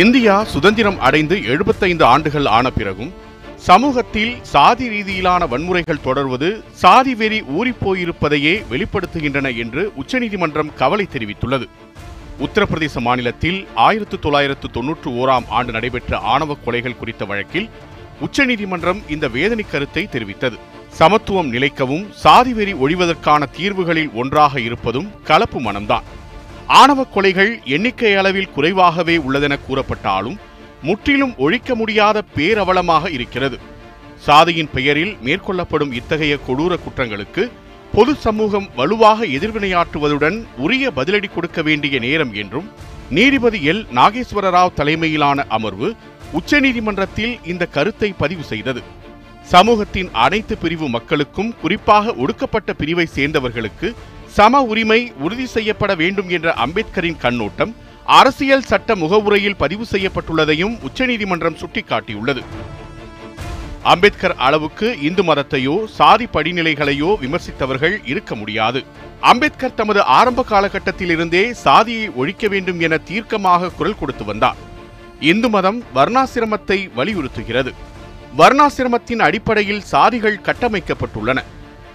India சுதந்திரம் அடைந்து எழுபத்தைந்து ஆண்டுகள் ஆன பிறகும் சமூகத்தில் சாதி ரீதியிலான வன்முறைகள் தொடர்வது சாதி வெறி ஊறிப்போயிருப்பதையே வெளிப்படுத்துகின்றன என்று உச்சநீதிமன்றம் கவலை தெரிவித்துள்ளது. உத்தரப்பிரதேச மாநிலத்தில் ஆயிரத்து தொள்ளாயிரத்து தொன்னூற்று ஓராம் ஆண்டு நடைபெற்ற ஆணவ கொலைகள் குறித்த வழக்கில் உச்சநீதிமன்றம் இந்த வேதனை கருத்தை தெரிவித்தது. சமத்துவம் நிலைக்கவும் சாதி வெறி ஒழிவதற்கான தீர்வுகளில் ஒன்றாக இருப்பதும் கலப்பு மனம்தான். ஆணவ கொலைகள் எண்ணிக்கை அளவில் குறைவாகவே உள்ளதென கூறப்பட்டாலும் முற்றிலும் ஒழிக்க முடியாத பேரவலமாக இருக்கிறது. சாதியின் பெயரில் மேற்கொள்ளப்படும் இத்தகைய கொடூர குற்றங்களுக்கு பொது சமூகம் வலுவாக எதிர்வினையாற்றுவதுடன் உரிய பதிலடி கொடுக்க வேண்டிய நேரம் என்றும் நீதிபதி எல். நாகேஸ்வர ராவ் தலைமையிலான அமர்வு உச்சநீதிமன்றத்தில் இந்த கருத்தை பதிவு செய்தது. சமூகத்தின் அனைத்து பிரிவு மக்களுக்கும் குறிப்பாக ஒடுக்கப்பட்ட பிரிவை சேர்ந்தவர்களுக்கு சம உரிமை உறுதி செய்யப்பட வேண்டும் என்ற அம்பேத்கரின் கண்ணோட்டம் அரசியல் சட்ட முகவுரையில் பதிவு செய்யப்பட்டுள்ளதையும் உச்சநீதிமன்றம் சுட்டிக்காட்டியுள்ளது. அம்பேத்கர் அளவுக்கு இந்து மதத்தையோ சாதி படிநிலைகளையோ விமர்சித்தவர்கள் இருக்க முடியாது. அம்பேத்கர் தமது ஆரம்ப காலகட்டத்திலிருந்தே சாதியை ஒழிக்க வேண்டும் என தீர்க்கமாக குரல் கொடுத்து வந்தார். இந்து மதம் வர்ணாசிரமத்தை வலியுறுத்துகிறது. வர்ணாசிரமத்தின் அடிப்படையில் சாதிகள் கட்டமைக்கப்பட்டுள்ளன.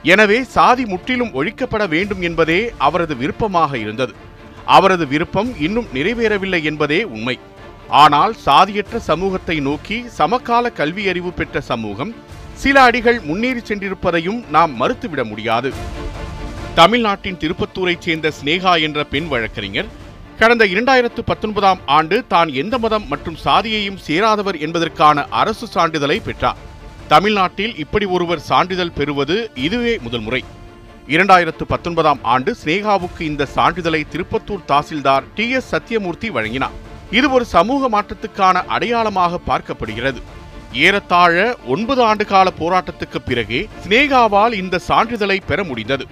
எனவே சாதி முற்றிலும் ஒழிக்கப்பட வேண்டும் என்பதே அவரது விருப்பமாக இருந்தது. அவரது விருப்பம் இன்னும் நிறைவேறவில்லை என்பதே உண்மை. ஆனால் சாதியற்ற சமூகத்தை நோக்கி சமகால கல்வியறிவு பெற்ற சமூகம் சில அடிகள் முன்னேறி சென்றிருப்பதையும் நாம் மறுத்துவிட முடியாது. தமிழ்நாட்டின் திருப்பத்தூரைச் சேர்ந்த ஸ்னேகா என்ற பெண் வழக்கறிஞர் கடந்த இரண்டாயிரத்து பத்தொன்பதாம் ஆண்டு தான் எந்த மதம் மற்றும் சாதியையும் சேராதவர் என்பதற்கான அரசு சான்றிதழை பெற்றார். தமிழ்நாட்டில் இப்படி ஒருவர் சான்றிதழ் பெறுவது இதுவே முதல் முறை. இரண்டாயிரத்து பத்தொன்பதாம் ஆண்டு ஸ்னேகாவுக்கு இந்த சான்றிதழை திருப்பத்தூர் தாசில்தார் டி. எஸ். சத்யமூர்த்தி வழங்கினார். இது ஒரு சமூக மாற்றத்துக்கான அடையாளமாக பார்க்கப்படுகிறது. ஏறத்தாழ ஒன்பது ஆண்டு கால போராட்டத்துக்கு பிறகே ஸ்னேகாவால் இந்த சான்றிதழை பெற முடிந்தது.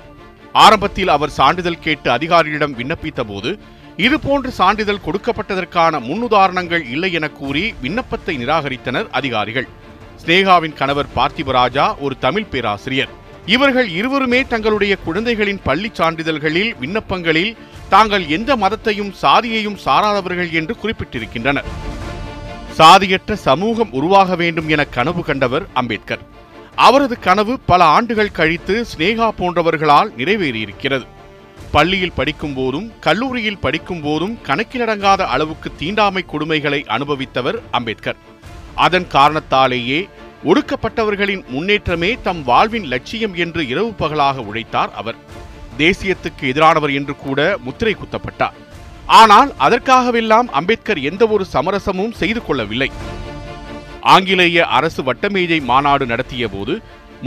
ஆரம்பத்தில் அவர் சான்றிதழ் கேட்டு அதிகாரியிடம் விண்ணப்பித்த போது இதுபோன்று சான்றிதழ் கொடுக்கப்பட்டதற்கான முன்னுதாரணங்கள் இல்லை என கூறி விண்ணப்பத்தை நிராகரித்தனர் அதிகாரிகள். ஸ்னேகாவின் கணவர் பார்த்திபராஜா ஒரு தமிழ் பேராசிரியர். இவர்கள் இருவருமே தங்களுடைய குழந்தைகளின் பள்ளி சான்றிதழ்களில் விண்ணப்பங்களில் தாங்கள் எந்த மதத்தையும் சாதியையும் சாராதவர்கள் என்று குறிப்பிட்டிருக்கின்றனர். சாதியற்ற சமூகம் உருவாக வேண்டும் என கனவு கண்டவர் அம்பேத்கர். அவரது கனவு பல ஆண்டுகள் கழித்து ஸ்னேகா போன்றவர்களால் நிறைவேறியிருக்கிறது. பள்ளியில் படிக்கும் போதும் கல்லூரியில் படிக்கும் போதும் கணக்கிலடங்காத அளவுக்கு தீண்டாமை கொடுமைகளை அனுபவித்தவர் அம்பேத்கர். அதன் காரணத்தாலேயே ஒடுக்கப்பட்டவர்களின் முன்னேற்றமே தம் வாழ்வின் லட்சியம் என்று இரவு பகலாக உழைத்தார் அவர். தேசியத்துக்கு எதிரானவர் என்று கூட முத்திரை குத்தப்பட்டார். ஆனால் அதற்காகவெல்லாம் அம்பேத்கர் எந்த ஒரு சமரசமும் செய்து கொள்ளவில்லை. ஆங்கிலேய அரசு வட்டமேஜை மாநாடு நடத்திய போது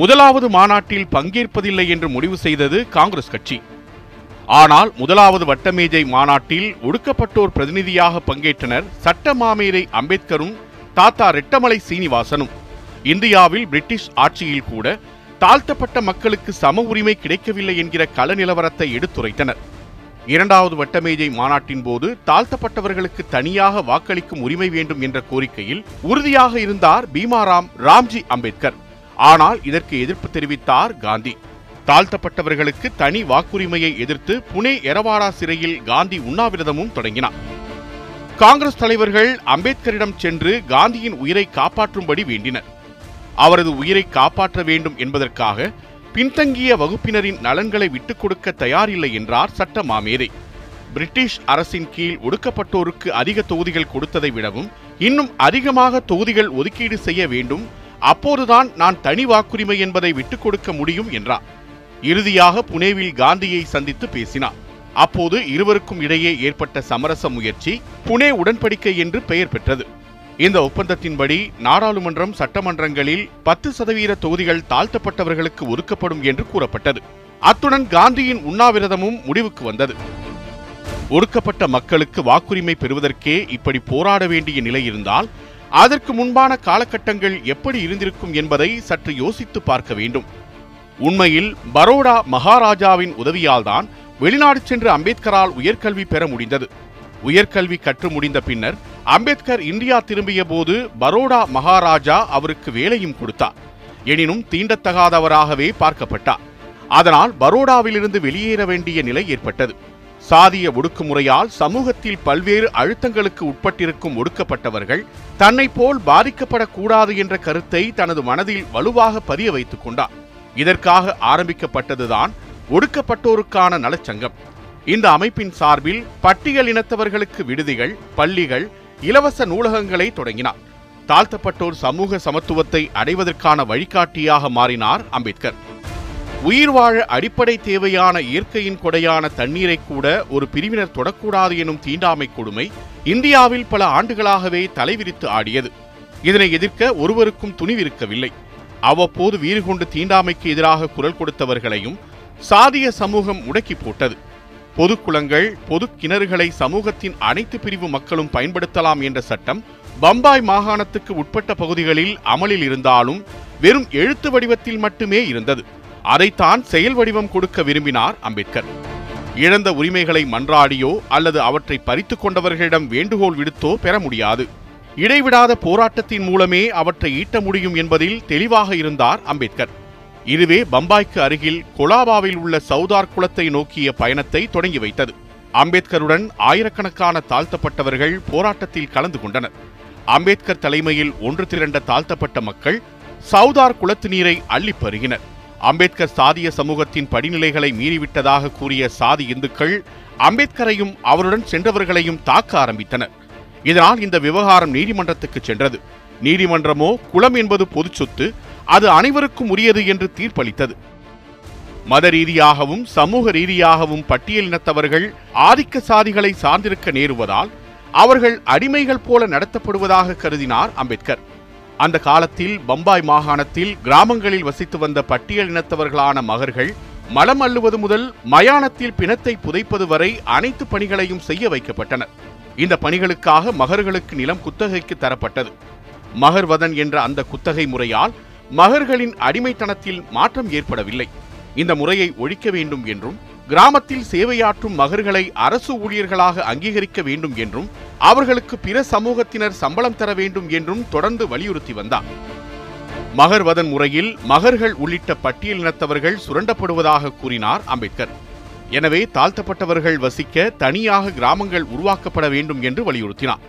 முதலாவது மாநாட்டில் பங்கேற்பதில்லை என்று முடிவு செய்தது காங்கிரஸ் கட்சி. ஆனால் முதலாவது வட்டமேஜை மாநாட்டில் ஒடுக்கப்பட்டோர் பிரதிநிதியாக பங்கேற்றனர் சட்ட மாமேதை அம்பேத்கரும் தாத்தா ரெட்டமலை சீனிவாசனும். இந்தியாவில் பிரிட்டிஷ் ஆட்சியில் கூட தாழ்த்தப்பட்ட மக்களுக்கு சம உரிமை கிடைக்கவில்லை என்கிற கள நிலவரத்தை எடுத்துரைத்தனர். இரண்டாவது வட்டமேஜை மாநாட்டின் போது தாழ்த்தப்பட்டவர்களுக்கு தனியாக வாக்களிக்கும் உரிமை வேண்டும் என்ற கோரிக்கையில் உறுதியாக இருந்தார் பீமாராம் ராம்ஜி அம்பேத்கர். ஆனால் இதற்கு எதிர்ப்பு தெரிவித்தார் காந்தி. தாழ்த்தப்பட்டவர்களுக்கு தனி வாக்குரிமையை எதிர்த்து புனே எரவாடா சிறையில் காந்தி உண்ணாவிரதமும் தொடங்கினார். காங்கிரஸ் தலைவர்கள் அம்பேத்கரிடம் சென்று காந்தியின் உயிரை காப்பாற்றும்படி வேண்டினர். அவரது உயிரை காப்பாற்ற வேண்டும் என்பதற்காக பின்தங்கிய வகுப்பினரின் நலன்களை விட்டுக் கொடுக்க தயாரில்லை என்றார் சட்ட மாமேதை பிரிட்டிஷ் அரசின் கீழ் ஒடுக்கப்பட்டோருக்கு அதிக தொகுதிகள் கொடுத்ததை விடவும் இன்னும் அதிகமாக தொகுதிகள் ஒதுக்கீடு செய்ய வேண்டும் அப்போதுதான் நான் தனி வாக்குரிமை என்பதை விட்டுக் கொடுக்க முடியும் என்றார். இறுதியாக புனேவில் காந்தியை சந்தித்து பேசினார். அப்போது இருவருக்கும் இடையே ஏற்பட்ட சமரச முயற்சி புனே உடன்படிக்கை என்று பெயர் பெற்றது. இந்த ஒப்பந்தத்தின்படி நாடாளுமன்றம் சட்டமன்றங்களில் பத்து சதவீத தொகுதிகள் தாழ்த்தப்பட்டவர்களுக்கு ஒதுக்கப்படும் என்று கூறப்பட்டது. அத்துடன் காந்தியின் உண்ணாவிரதமும் முடிவுக்கு வந்தது. ஒடுக்கப்பட்ட மக்களுக்கு வாக்குரிமை பெறுவதற்கே இப்படி போராட வேண்டிய நிலை இருந்தால் அதற்கு முன்பான காலகட்டங்கள் எப்படி இருந்திருக்கும் என்பதை சற்று யோசித்து பார்க்க வேண்டும். உண்மையில் பரோடா மகாராஜாவின் உதவியால்தான் வெளிநாடு சென்று அம்பேத்கரால் உயர்கல்வி பெற முடிந்தது. உயர்கல்வி கற்று முடிந்த பின்னர் அம்பேத்கர் இந்தியா திரும்பிய போது பரோடா மகாராஜா அவருக்கு வேலையும் கொடுத்தார். எனினும் தீண்டத்தகாதவராகவே பார்க்கப்பட்டார். அதனால் பரோடாவிலிருந்து வெளியேற வேண்டிய நிலை ஏற்பட்டது. சாதிய ஒடுக்குமுறையால் சமூகத்தில் பல்வேறு அழுத்தங்களுக்கு உட்பட்டிருக்கும் ஒடுக்கப்பட்டவர்கள் தன்னை போல் பாதிக்கப்படக்கூடாது என்ற கருத்தை தனது மனதில் வலுவாக பதிய வைத்துக் கொண்டார். இதற்காக ஆரம்பிக்கப்பட்டதுதான் ஒடுக்கப்பட்டோருக்கான நலச்சங்கம். இந்த அமைப்பின் சார்பில் பட்டியல் இனத்தவர்களுக்கு விடுதிகள் பள்ளிகள் இலவச நூலகங்களை தொடங்கினார். தாழ்த்தப்பட்டோர் சமூக சமத்துவத்தை அடைவதற்கான வழிகாட்டியாக மாறினார் அம்பேத்கர். உயிர் வாழ அடிப்படை தேவையான இயற்கையின் கொடையான தண்ணீரை கூட ஒரு பிரிவினர் தொடக்கூடாது எனும் தீண்டாமை கொடுமை இந்தியாவில் பல ஆண்டுகளாகவே தலைவிரித்து ஆடியது. இதனை எதிர்க்க ஒருவருக்கும் துணிவிருக்கவில்லை. அவ்வப்போது வீறு கொண்டு தீண்டாமைக்கு எதிராக குரல் கொடுத்தவர்களையும் சாதிய சமூகம் முடக்கி போட்டது. பொது குளங்கள் பொது கிணறுகளை சமூகத்தின் அனைத்து பிரிவு மக்களும் பயன்படுத்தலாம் என்ற சட்டம் பம்பாய் மாகாணத்துக்கு உட்பட்ட பகுதிகளில் அமலில் இருந்தாலும் வெறும் எழுத்து வடிவத்தில் மட்டுமே இருந்தது. அதைத்தான் செயல் வடிவம் கொடுக்க விரும்பினார் அம்பேத்கர். இழந்த உரிமைகளை மன்றாடியோ அல்லது அவற்றை பறித்துக் கொண்டவர்களிடம் வேண்டுகோள் விடுத்தோ பெற முடியாது. இடைவிடாத போராட்டத்தின் மூலமே அவற்றை ஈட்ட முடியும் என்பதில் தெளிவாக இருந்தார் அம்பேத்கர். இதுவே பம்பாய்க்கு அருகில் கொலாபாவில் உள்ள சவுதார் குளத்தை நோக்கிய பயணத்தை தொடங்கி வைத்தது. அம்பேத்கருடன் ஆயிரக்கணக்கான தாழ்த்தப்பட்டவர்கள் போராட்டத்தில் கலந்து கொண்டனர். அம்பேத்கர் தலைமையில் ஒன்று திரண்ட தாழ்த்தப்பட்ட மக்கள் சவுதார் குளத்து நீரை அள்ளிப் பருகினர். அம்பேத்கர் சாதிய சமூகத்தின் படிநிலைகளை மீறிவிட்டதாக கூறிய சாதி இந்துக்கள் அம்பேத்கரையும் அவருடன் சென்றவர்களையும் தாக்க ஆரம்பித்தனர். இதனால் இந்த விவகாரம் நீதிமன்றத்துக்கு சென்றது. நீதிமன்றமோ குளம் என்பது பொது சொத்து அது அனைவருக்கும் உரியது என்று தீர்ப்பளித்தது. மத ரீதியாகவும் சமூக ரீதியாகவும் பட்டியலினத்தவர்கள் ஆதிக்க சாதிகளை சார்ந்திருக்க நேருவதால் அவர்கள் அடிமைகள் போல நடத்தப்படுவதாக கருதினார் அம்பேத்கர். அந்த காலத்தில் பம்பாய் மாகாணத்தில் கிராமங்களில் வசித்து வந்த பட்டியல் இனத்தவர்களான மகர்கள் மலம் அள்ளுவது முதல் மயானத்தில் பிணத்தை புதைப்பது வரை அனைத்து பணிகளையும் செய்ய வைக்கப்பட்டனர். இந்த பணிகளுக்காக மகர்களுக்கு நிலம் குத்தகைக்கு தரப்பட்டது. மகர்வதன் என்ற அந்த குத்தகை முறையால் மகர்களின் அடிமைத்தனத்தில் மாற்றம் ஏற்படவில்லை. இந்த முறையை ஒழிக்க வேண்டும் என்றும் கிராமத்தில் சேவையாற்றும் மகர்களை அரசு ஊழியர்களாக அங்கீகரிக்க வேண்டும் என்றும் அவர்களுக்கு பிற சமூகத்தினர் சம்பளம் தர வேண்டும் என்றும் தொடர்ந்து வலியுறுத்தி வந்தார். மகர்வதன் முறையில் மகர்கள் உள்ளிட்ட பட்டியலினத்தவர்கள் சுரண்டப்படுவதாக கூறினார் அம்பேத்கர். எனவே தாழ்த்தப்பட்டவர்கள் வசிக்க தனியாக கிராமங்கள் உருவாக்கப்பட வேண்டும் என்று வலியுறுத்தினார்.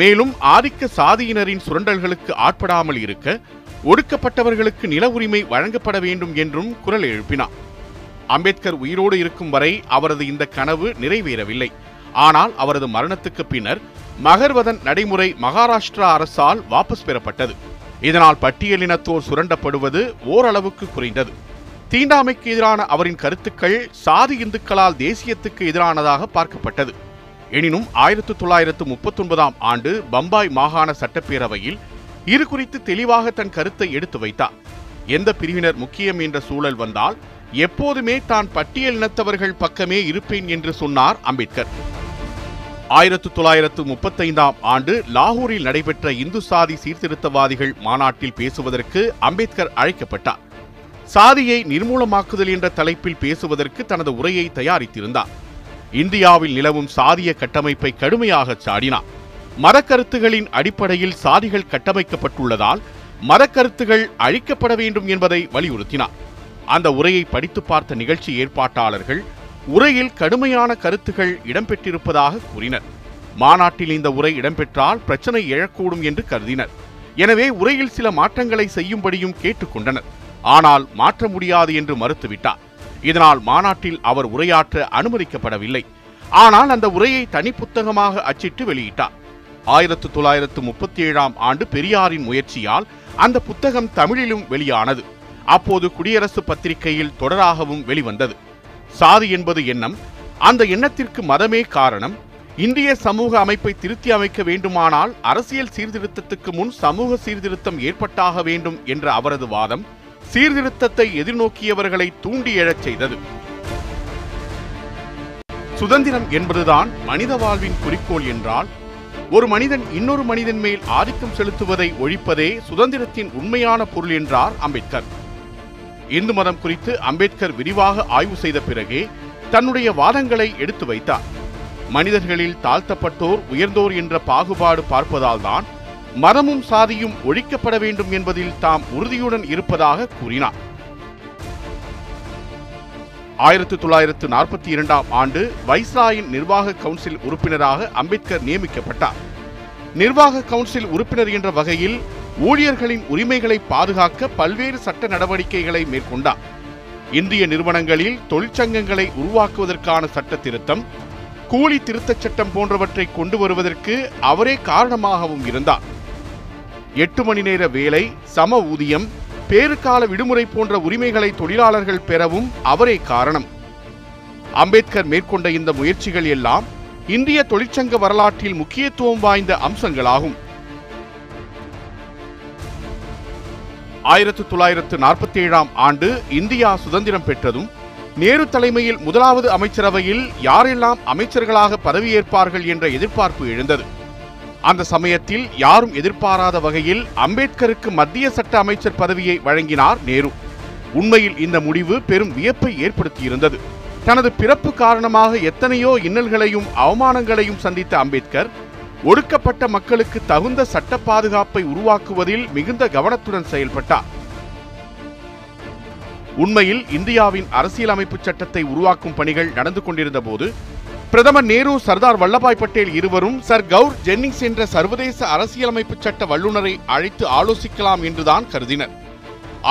மேலும் ஆதிக்க சாதியினரின் சுரண்டல்களுக்கு ஆட்படாமல் இருக்க ஒடுக்கப்பட்டவர்களுக்கு நில உரிமை வழங்கப்பட வேண்டும் என்றும் குரல் எழுப்பினார். அம்பேத்கர் உயிரோடு இருக்கும் வரை அவரது இந்த கனவு நிறைவேறவில்லை. ஆனால் அவரது மரணத்துக்கு பின்னர் மகர்வதன் நடைமுறை மகாராஷ்டிரா அரசால் வாபஸ் பெறப்பட்டது. இதனால் பட்டியலினத்தோர் சுரண்டப்படுவது ஓரளவுக்கு குறைந்தது. தீண்டாமைக்கு எதிரான அவரின் கருத்துக்கள் சாதி இந்துக்களால் தேசியத்துக்கு எதிரானதாக பார்க்கப்பட்டது. எனினும் ஆயிரத்து தொள்ளாயிரத்து முப்பத்தொன்பதாம் ஆண்டு பம்பாய் மாகாண சட்டப்பேரவையில் இது குறித்து தெளிவாக தன் கருத்தை எடுத்து வைத்தார். எந்த பிரிவினர் முக்கியம் என்ற சூழல் வந்தால் எப்போதுமே தான் பட்டியல் இனத்தவர்கள் பக்கமே இருப்பேன் என்று சொன்னார் அம்பேத்கர். ஆயிரத்து தொள்ளாயிரத்து முப்பத்தைந்தாம் ஆண்டு லாகூரில் நடைபெற்ற இந்து சாதி சீர்திருத்தவாதிகள் மாநாட்டில் பேசுவதற்கு அம்பேத்கர் அழைக்கப்பட்டார். சாதியை நிர்மூலமாக்குதல் என்ற தலைப்பில் பேசுவதற்கு தனது உரையை தயாரித்திருந்தார். இந்தியாவில் நிலவும் சாதிய கட்டமைப்பை கடுமையாக சாடினார். மதக்கருத்துகளின் அடிப்படையில் சாதிகள் கட்டமைக்கப்பட்டுள்ளதால் மதக்கருத்துகள் அழிக்கப்பட வேண்டும் என்பதை வலியுறுத்தினார். அந்த உரையை படித்து பார்த்த நிகழ்ச்சி ஏற்பாட்டாளர்கள் உரையில் கடுமையான கருத்துகள் இடம்பெற்றிருப்பதாக கூறினர். மாநாட்டில் இந்த உரை இடம்பெற்றால் பிரச்சனை எழக்கூடும் என்று கருதினர். எனவே உரையில் சில மாற்றங்களை செய்யும்படியும் கேட்டுக்கொண்டனர் ஆனால் மாற்ற முடியாது என்று மறுத்துவிட்டார். இதனால் மாநாட்டில் அவர் உரையாற்ற அனுமதிக்கப்படவில்லை. ஆனால் அந்த உரையை தனி புத்தகமாக அச்சிட்டு வெளியிட்டார். ஆயிரத்து தொள்ளாயிரத்து முப்பத்தி ஏழாம் ஆண்டு பெரியாரின் முயற்சியால் அந்த புத்தகம் தமிழிலும் வெளியானது. அப்போது குடியரசு பத்திரிகையில் தொடராகவும் வெளிவந்தது. சாதி என்பது எண்ணம். அந்த எண்ணத்திற்கு மதமே காரணம். இந்திய சமூக அமைப்பை திருத்தி அமைக்க வேண்டுமானால் அரசியல் சீர்திருத்தத்துக்கு முன் சமூக சீர்திருத்தம் ஏற்பட்டாக வேண்டும் என்ற அவரது வாதம் சீர்திருத்தத்தை எதிர்நோக்கியவர்களை தூண்டி எழச் செய்தது. சுதந்திரம் என்பதுதான் மனித வாழ்வின் குறிக்கோள் என்றால் ஒரு மனிதன் இன்னொரு மனிதன் மேல் ஆதிக்கம் செலுத்துவதை ஒழிப்பதே சுதந்திரத்தின் உண்மையான பொருள் என்றார் அம்பேத்கர். இந்து மதம் குறித்து அம்பேத்கர் விரிவாக ஆய்வு செய்த பிறகே தன்னுடைய வாதங்களை எடுத்து வைத்தார். மனிதர்களில் தாழ்த்தப்பட்டோர் உயர்ந்தோர் என்ற பாகுபாடு பார்ப்பதால்தான் மதமும் சாதியும் ஒழிக்கப்பட வேண்டும் என்பதில் தாம் உறுதியுடன் இருப்பதாக கூறினார். ஆயிரத்தி தொள்ளாயிரத்து நாற்பத்தி இரண்டாம் ஆண்டு வைஸ்ராயின் நிர்வாக கவுன்சில் உறுப்பினராக அம்பேத்கர் நியமிக்கப்பட்டார். நிர்வாக கவுன்சில் உறுப்பினர் என்ற வகையில் ஊழியர்களின் உரிமைகளை பாதுகாக்க பல்வேறு சட்ட நடவடிக்கைகளை மேற்கொண்டார். இந்திய நிறுவனங்களில் தொழிற்சங்கங்களை உருவாக்குவதற்கான சட்ட திருத்தம் கூலி திருத்தச் சட்டம் போன்றவற்றை கொண்டு வருவதற்கு அவரே காரணமாகவும் இருந்தார். எட்டு மணி நேர வேலை சம ஊதியம் பேறுகால விடுமுறை போன்ற உரிமைகளை தொழிலாளர்கள் பெறவும் அவரே காரணம். அம்பேத்கர் மேற்கொண்ட இந்த முயற்சிகள் எல்லாம் இந்திய தொழிற்சங்க வரலாற்றில் முக்கியத்துவம் வாய்ந்த அம்சங்களாகும். ஆயிரத்து தொள்ளாயிரத்து நாற்பத்தி ஏழாம் ஆண்டு இந்தியா சுதந்திரம் பெற்றதும் நேரு தலைமையில் முதலாவது அமைச்சரவையில் யாரெல்லாம் அமைச்சர்களாக பதவியேற்பார்கள் என்ற எதிர்பார்ப்பு எழுந்தது. அந்த சமயத்தில் யாரும் எதிர்பாராத வகையில் அம்பேத்கருக்கு மத்திய சட்ட அமைச்சர் பதவியை வழங்கினார் நேரு. உண்மையில் இந்த முடிவு பெரும் வியப்பை ஏற்படுத்தியிருந்தது. தனது பிறப்பு காரணமாக எத்தனையோ இன்னல்களையும் அவமானங்களையும் சந்தித்த அம்பேத்கர் ஒடுக்கப்பட்ட மக்களுக்கு தகுந்த சட்ட பாதுகாப்பை உருவாக்குவதில் மிகுந்த கவனத்துடன் செயல்பட்டார். உண்மையில் இந்தியாவின் அரசியலமைப்பு சட்டத்தை உருவாக்கும் பணிகள் நடந்து கொண்டிருந்த போது பிரதமர் நேரு சர்தார் வல்லபாய் பட்டேல் இருவரும் சர் கவுர் ஜென்னிங்ஸ் என்ற சர்வதேச அரசியலமைப்பு சட்ட வல்லுநரை அழைத்து ஆலோசிக்கலாம் என்றுதான் கருதினர்.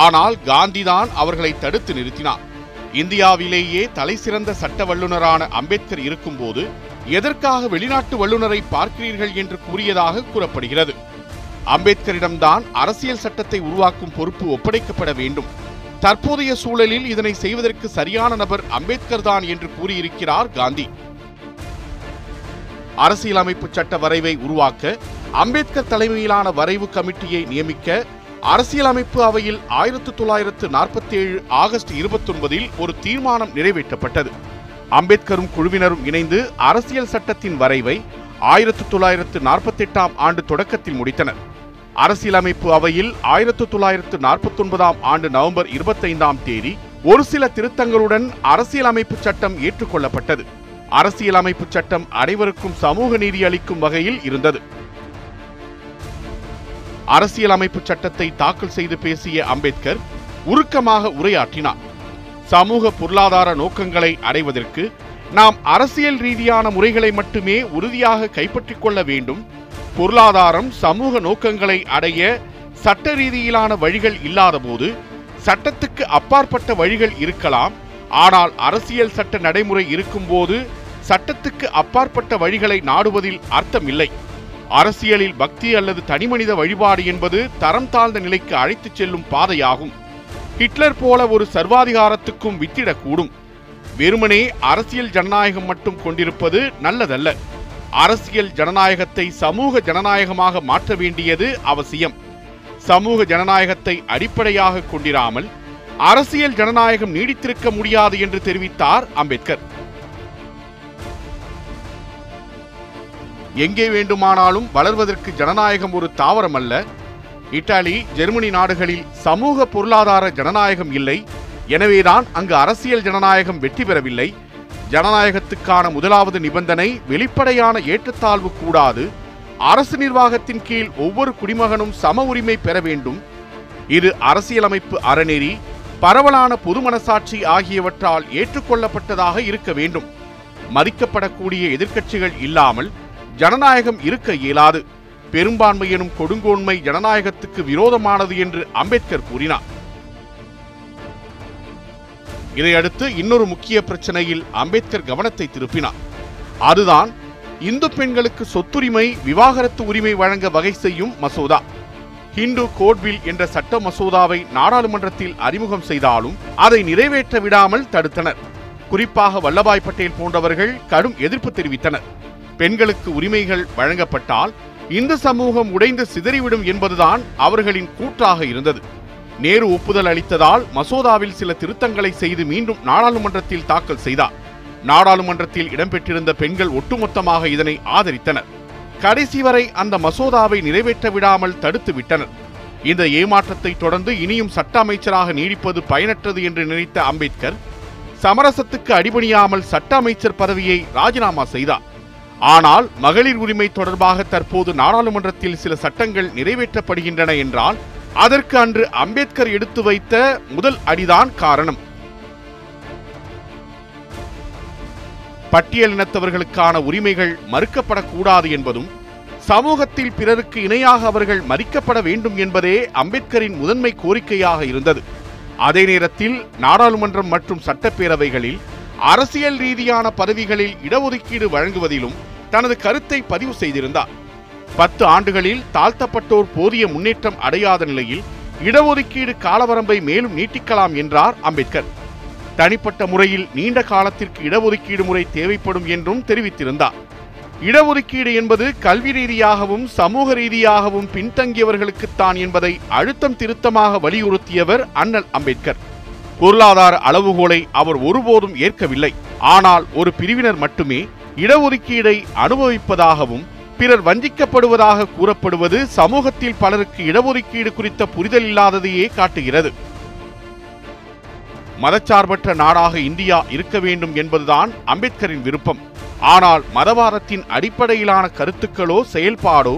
ஆனால் காந்திதான் அவர்களை தடுத்து நிறுத்தினார். இந்தியாவிலேயே தலைசிறந்த சட்ட வல்லுநரான அம்பேத்கர் இருக்கும்போது எதற்காக வெளிநாட்டு வல்லுநரை பார்க்கிறீர்கள் என்று கூறியதாக கூறப்படுகிறது. அம்பேத்கரிடம்தான் அரசியல் சட்டத்தை உருவாக்கும் பொறுப்பு ஒப்படைக்கப்பட வேண்டும். தற்போதைய சூழலில் இதனை செய்வதற்கு சரியான நபர் அம்பேத்கர் தான் என்று கூறியிருக்கிறார் காந்தி. அரசியலமைப்பு சட்ட வரைவை உருவாக்க அம்பேத்கர் தலைமையிலான வரைவு கமிட்டியை நியமிக்க அரசியலமைப்பு அவையில் ஆயிரத்து தொள்ளாயிரத்து நாற்பத்தி ஏழு ஆகஸ்ட் இருபத்தொன்பதில் ஒரு தீர்மானம் நிறைவேற்றப்பட்டது. அம்பேத்கரும் குழுவினரும் இணைந்து அரசியல் சட்டத்தின் வரைவை ஆயிரத்து தொள்ளாயிரத்து நாற்பத்தி எட்டாம் ஆண்டு தொடக்கத்தில் முடித்தனர். அரசியலமைப்பு அவையில் ஆயிரத்து தொள்ளாயிரத்து நாற்பத்தொன்பதாம் ஆண்டு நவம்பர் இருபத்தைந்தாம் தேதி ஒரு சில திருத்தங்களுடன் அரசியலமைப்பு சட்டம் ஏற்றுக்கொள்ளப்பட்டது. அரசியலமைப்பு சட்டம் அனைவருக்கும் சமூக நீதி அளிக்கும் வகையில் இருந்தது. அரசியலமைப்பு சட்டத்தை தாக்கல் செய்து பேசிய அம்பேத்கர் உருக்கமாக உரையாற்றினார். சமூக பொருளாதார நோக்கங்களை அடைவதற்கு நாம் அரசியல் ரீதியான முறைகளை மட்டுமே உறுதியாக கைப்பற்றிக் கொள்ள வேண்டும். பொருளாதாரம் சமூக நோக்கங்களை அடைய சட்ட ரீதியிலான வழிகள் இல்லாதபோது சட்டத்துக்கு அப்பாற்பட்ட வழிகள் இருக்கலாம். ஆனால் அரசியல் சட்ட நடைமுறை இருக்கும்போது சட்டத்துக்கு அப்பாற்பட்ட வழிகளை நாடுவதில் அர்த்தமில்லை. அரசியலில் பக்தி அல்லது தனிமனித வழிபாடு என்பது தரம் தாழ்ந்த நிலைக்கு அழைத்துச் செல்லும் பாதையாகும். ஹிட்லர் போல ஒரு சர்வாதிகாரத்துக்கும் வித்திடக்கூடும். வெறுமனே அரசியல் ஜனநாயகம் மட்டும் கொண்டிருப்பது நல்லதல்ல. அரசியல் ஜனநாயகத்தை சமூக ஜனநாயகமாக மாற்ற வேண்டியது அவசியம். சமூக ஜனநாயகத்தை அடிப்படையாக கொண்டிராமல் அரசியல் ஜனநாயகம் நீடித்திருக்க முடியாது என்று தெரிவித்தார் அம்பேத்கர். எங்கே வேண்டுமானாலும் வளர்வதற்கு ஜனநாயகம் ஒரு தாவரம் அல்ல இத்தாலி ஜெர்மனி நாடுகளில் சமூக பொருளாதார ஜனநாயகம் இல்லை. எனவேதான் அங்கு அரசியல் ஜனநாயகம் வெற்றி பெறவில்லை. ஜனநாயகத்துக்கான முதலாவது நிபந்தனை வெளிப்படையான ஏற்றத்தாழ்வு கூடாது. அரசு நிர்வாகத்தின் கீழ் ஒவ்வொரு குடிமகனும் சம உரிமை பெற வேண்டும். இது அரசியலமைப்பு அறநெறி பரவலான பொது மனசாட்சி ஆகியவற்றால் ஏற்றுக்கொள்ளப்பட்டதாக இருக்க வேண்டும். மதிக்கப்படக்கூடிய எதிர்க்கட்சிகள் இல்லாமல் ஜனநாயகம் இருக்க இயலாது. பெரும்பான்மை எனும் கொடுங்கோன்மை ஜனநாயகத்துக்கு விரோதமானது என்று அம்பேத்கர் கூறினார். இதையடுத்து இன்னொரு முக்கிய பிரச்சனையில் அம்பேத்கர் கவனத்தை திருப்பினார். அதுதான் இந்து பெண்களுக்கு சொத்துரிமை விவாகரத்து உரிமை வழங்க வகை செய்யும் மசோதா. ஹிந்து கோட் பில் என்ற சட்ட மசோதாவை நாடாளுமன்றத்தில் அறிமுகம் செய்தாலும் அதை நிறைவேற்ற விடாமல் தடுத்தனர். குறிப்பாக வல்லபாய் பட்டேல் போன்றவர்கள் கடும் எதிர்ப்பு தெரிவித்தனர். பெண்களுக்கு உரிமைகள் வழங்கப்பட்டால் இந்து சமூகம் உடைந்து சிதறிவிடும் என்பதுதான் அவர்களின் கூற்றாக இருந்தது. நேரு ஒப்புதல் அளித்ததால் மசோதாவில் சில திருத்தங்களை செய்து மீண்டும் நாடாளுமன்றத்தில் தாக்கல் செய்தார். நாடாளுமன்றத்தில் இடம்பெற்றிருந்த பெண்கள் ஒட்டுமொத்தமாக இதனை ஆதரித்தனர். கடைசி வரை அந்த மசோதாவை நிறைவேற்ற விடாமல் தடுத்து விட்டனர். இந்த ஏமாற்றத்தை தொடர்ந்து இனியும் சட்ட அமைச்சராக நீடிப்பது பயனற்றது என்று நினைத்த அம்பேத்கர் சமரசத்துக்கு அடிபணியாமல் சட்ட அமைச்சர் பதவியை ராஜினாமா செய்தார். ஆனால் மகளிர் உரிமை தொடர்பாக தற்போது நாடாளுமன்றத்தில் சில சட்டங்கள் நிறைவேற்றப்படுகின்றன என்றால் அதற்கு அன்று அம்பேத்கர் எடுத்து வைத்த முதல் அடிதான் காரணம். பட்டியலினத்தவர்களுக்கான உரிமைகள் மறுக்கப்படக்கூடாது என்பதும் சமூகத்தில் பிறருக்கு இணையாக அவர்கள் மறிக்கப்பட வேண்டும் என்பதே அம்பேத்கரின் முதன்மை கோரிக்கையாக இருந்தது. அதே நேரத்தில் நாடாளுமன்றம் மற்றும் சட்டப்பேரவைகளில் அரசியல் ரீதியான பதவிகளில் இடஒதுக்கீடு வழங்குவதிலும் தனது கருத்தை பதிவு செய்திருந்தார். பத்து ஆண்டுகளில் தாழ்த்தப்பட்டோர் போதிய முன்னேற்றம் அடையாத நிலையில் இடஒதுக்கீடு காலவரம்பை மேலும் நீட்டிக்கலாம் என்றார் அம்பேத்கர். தனிப்பட்ட முறையில் நீண்ட காலத்திற்கு இடஒதுக்கீடு முறை தேவைப்படும் என்றும் தெரிவித்திருந்தார். இடஒதுக்கீடு என்பது கல்வி ரீதியாகவும் சமூக ரீதியாகவும் பின்தங்கியவர்களுக்குத்தான் என்பதை அழுத்தம் திருத்தமாக வலியுறுத்தியவர் அண்ணல் அம்பேத்கர். பொருளாதார அளவுகோலை அவர் ஒருபோதும் ஏற்கவில்லை. ஆனால் ஒரு பிரிவினர் மட்டுமே இடஒதுக்கீடை அனுபவிப்பதாகவும் பிறர் வஞ்சிக்கப்படுவதாக கூறப்படுவது சமூகத்தில் பலருக்கு இடஒதுக்கீடு குறித்த புரிதல் இல்லாததையே காட்டுகிறது. மதச்சார்பற்ற நாடாக இந்தியா இருக்க வேண்டும் என்பதுதான் அம்பேத்கரின் விருப்பம். ஆனால் மதவாதத்தின் அடிப்படையிலான கருத்துக்களோ செயல்பாடோ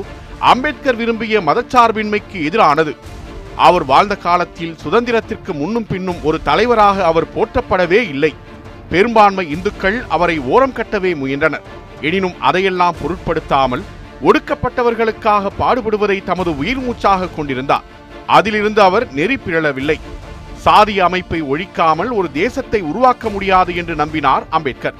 அம்பேத்கர் விரும்பிய மதச்சார்பின்மைக்கு எதிரானது. அவர் வாழ்ந்த காலத்தில் சுதந்திரத்திற்கு முன்னும் பின்னும் ஒரு தலைவராக அவர் போற்றப்படவே இல்லை. பெரும்பான்மை இந்துக்கள் அவரை ஓரம் கட்டவே முயன்றனர். எனினும் அதையெல்லாம் பொருட்படுத்தாமல் ஒடுக்கப்பட்டவர்களுக்காக பாடுபடுவதை தமது உயிர் மூச்சாக கொண்டிருந்தார். அதிலிருந்து அவர் நெறி பிறழவில்லை. சாதி அமைப்பை ஒழிக்காமல் ஒரு தேசத்தை உருவாக்க முடியாது என்று நம்பினார் அம்பேத்கர்.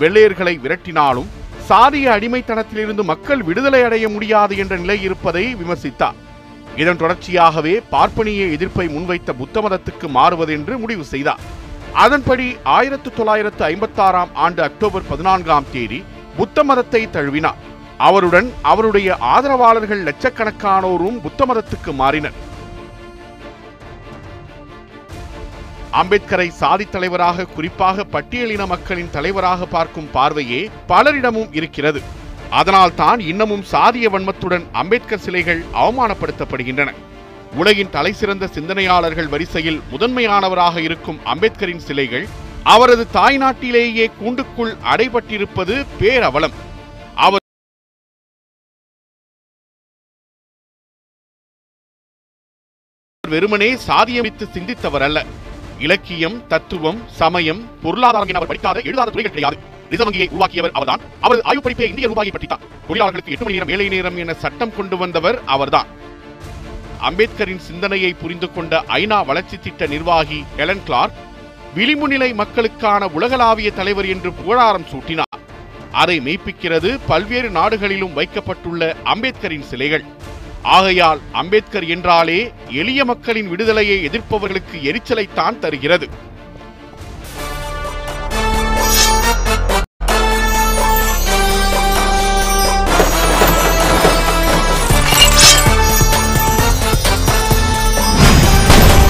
வெள்ளையர்களை விரட்டினாலும் சாதிய அடிமைத்தனத்திலிருந்து மக்கள் விடுதலை அடைய முடியாது என்ற நிலை இருப்பதை விமர்சித்தார். இதன் தொடர்ச்சியாகவே பார்ப்பனிய எதிர்ப்பை முன்வைத்த புத்த மதத்துக்கு மாறுவதென்று முடிவு செய்தார். அதன்படி ஆயிரத்து தொள்ளாயிரத்து ஐம்பத்தாறாம் ஆண்டு அக்டோபர் பதினான்காம் தேதி புத்த மதத்தை தழுவினார். அவருடன் அவருடைய ஆதரவாளர்கள் லட்சக்கணக்கானோரும் புத்த மதத்துக்கு மாறினர். அம்பேத்கரை சாதி தலைவராக குறிப்பாக பட்டியலின மக்களின் தலைவராக பார்க்கும் பார்வையே பலரிடமும் இருக்கிறது. அதனால் தான் இன்னமும் சாதிய வன்மத்துடன் அம்பேத்கர் சிலைகள் அவமானப்படுத்தப்படுகின்றன. உலகின் தலைசிறந்த சிந்தனையாளர்கள் வரிசையில் முதன்மையானவராக இருக்கும் அம்பேத்கரின் சிலைகள் அவரது தாய்நாட்டிலேயே கூண்டுக்குள் அடைபட்டிருப்பது பேரவலம். அவர் வெறுமனே சாதியம் வைத்து சிந்தித்தவர் அல்ல இலக்கியம் தத்துவம் சமயம் பொருளாதாரம் என அவர் படிக்காத எழுதாத துறைகள் கிடையாது. ரிசர்வ் வங்கியை உருவாக்கியவர் அவர்தான். அவரது ஆய்வு படிப்பே இந்திய ரூபாயை பற்றித்தான். தொழிலாளர்களுக்கு எட்டு மணி நேரம் வேலை நேரம் என சட்டம் கொண்டு வந்தவர் அவர்தான். அம்பேத்கரின் சிந்தனையை புரிந்து கொண்ட ஐநா வளர்ச்சி திட்ட நிர்வாகி ஹெலன் கிளார்க் விளிம்புநிலை மக்களுக்கான உலகளாவிய தலைவர் என்று புகழாரம் சூட்டினார். அதை மெய்ப்பிக்கிறது பல்வேறு நாடுகளிலும் வைக்கப்பட்டுள்ள அம்பேத்கரின் சிலைகள். ஆகையால் அம்பேத்கர் என்றாலே எளிய மக்களின் விடுதலையை எதிர்ப்பவர்களுக்கு எரிச்சலைத்தான் தருகிறது.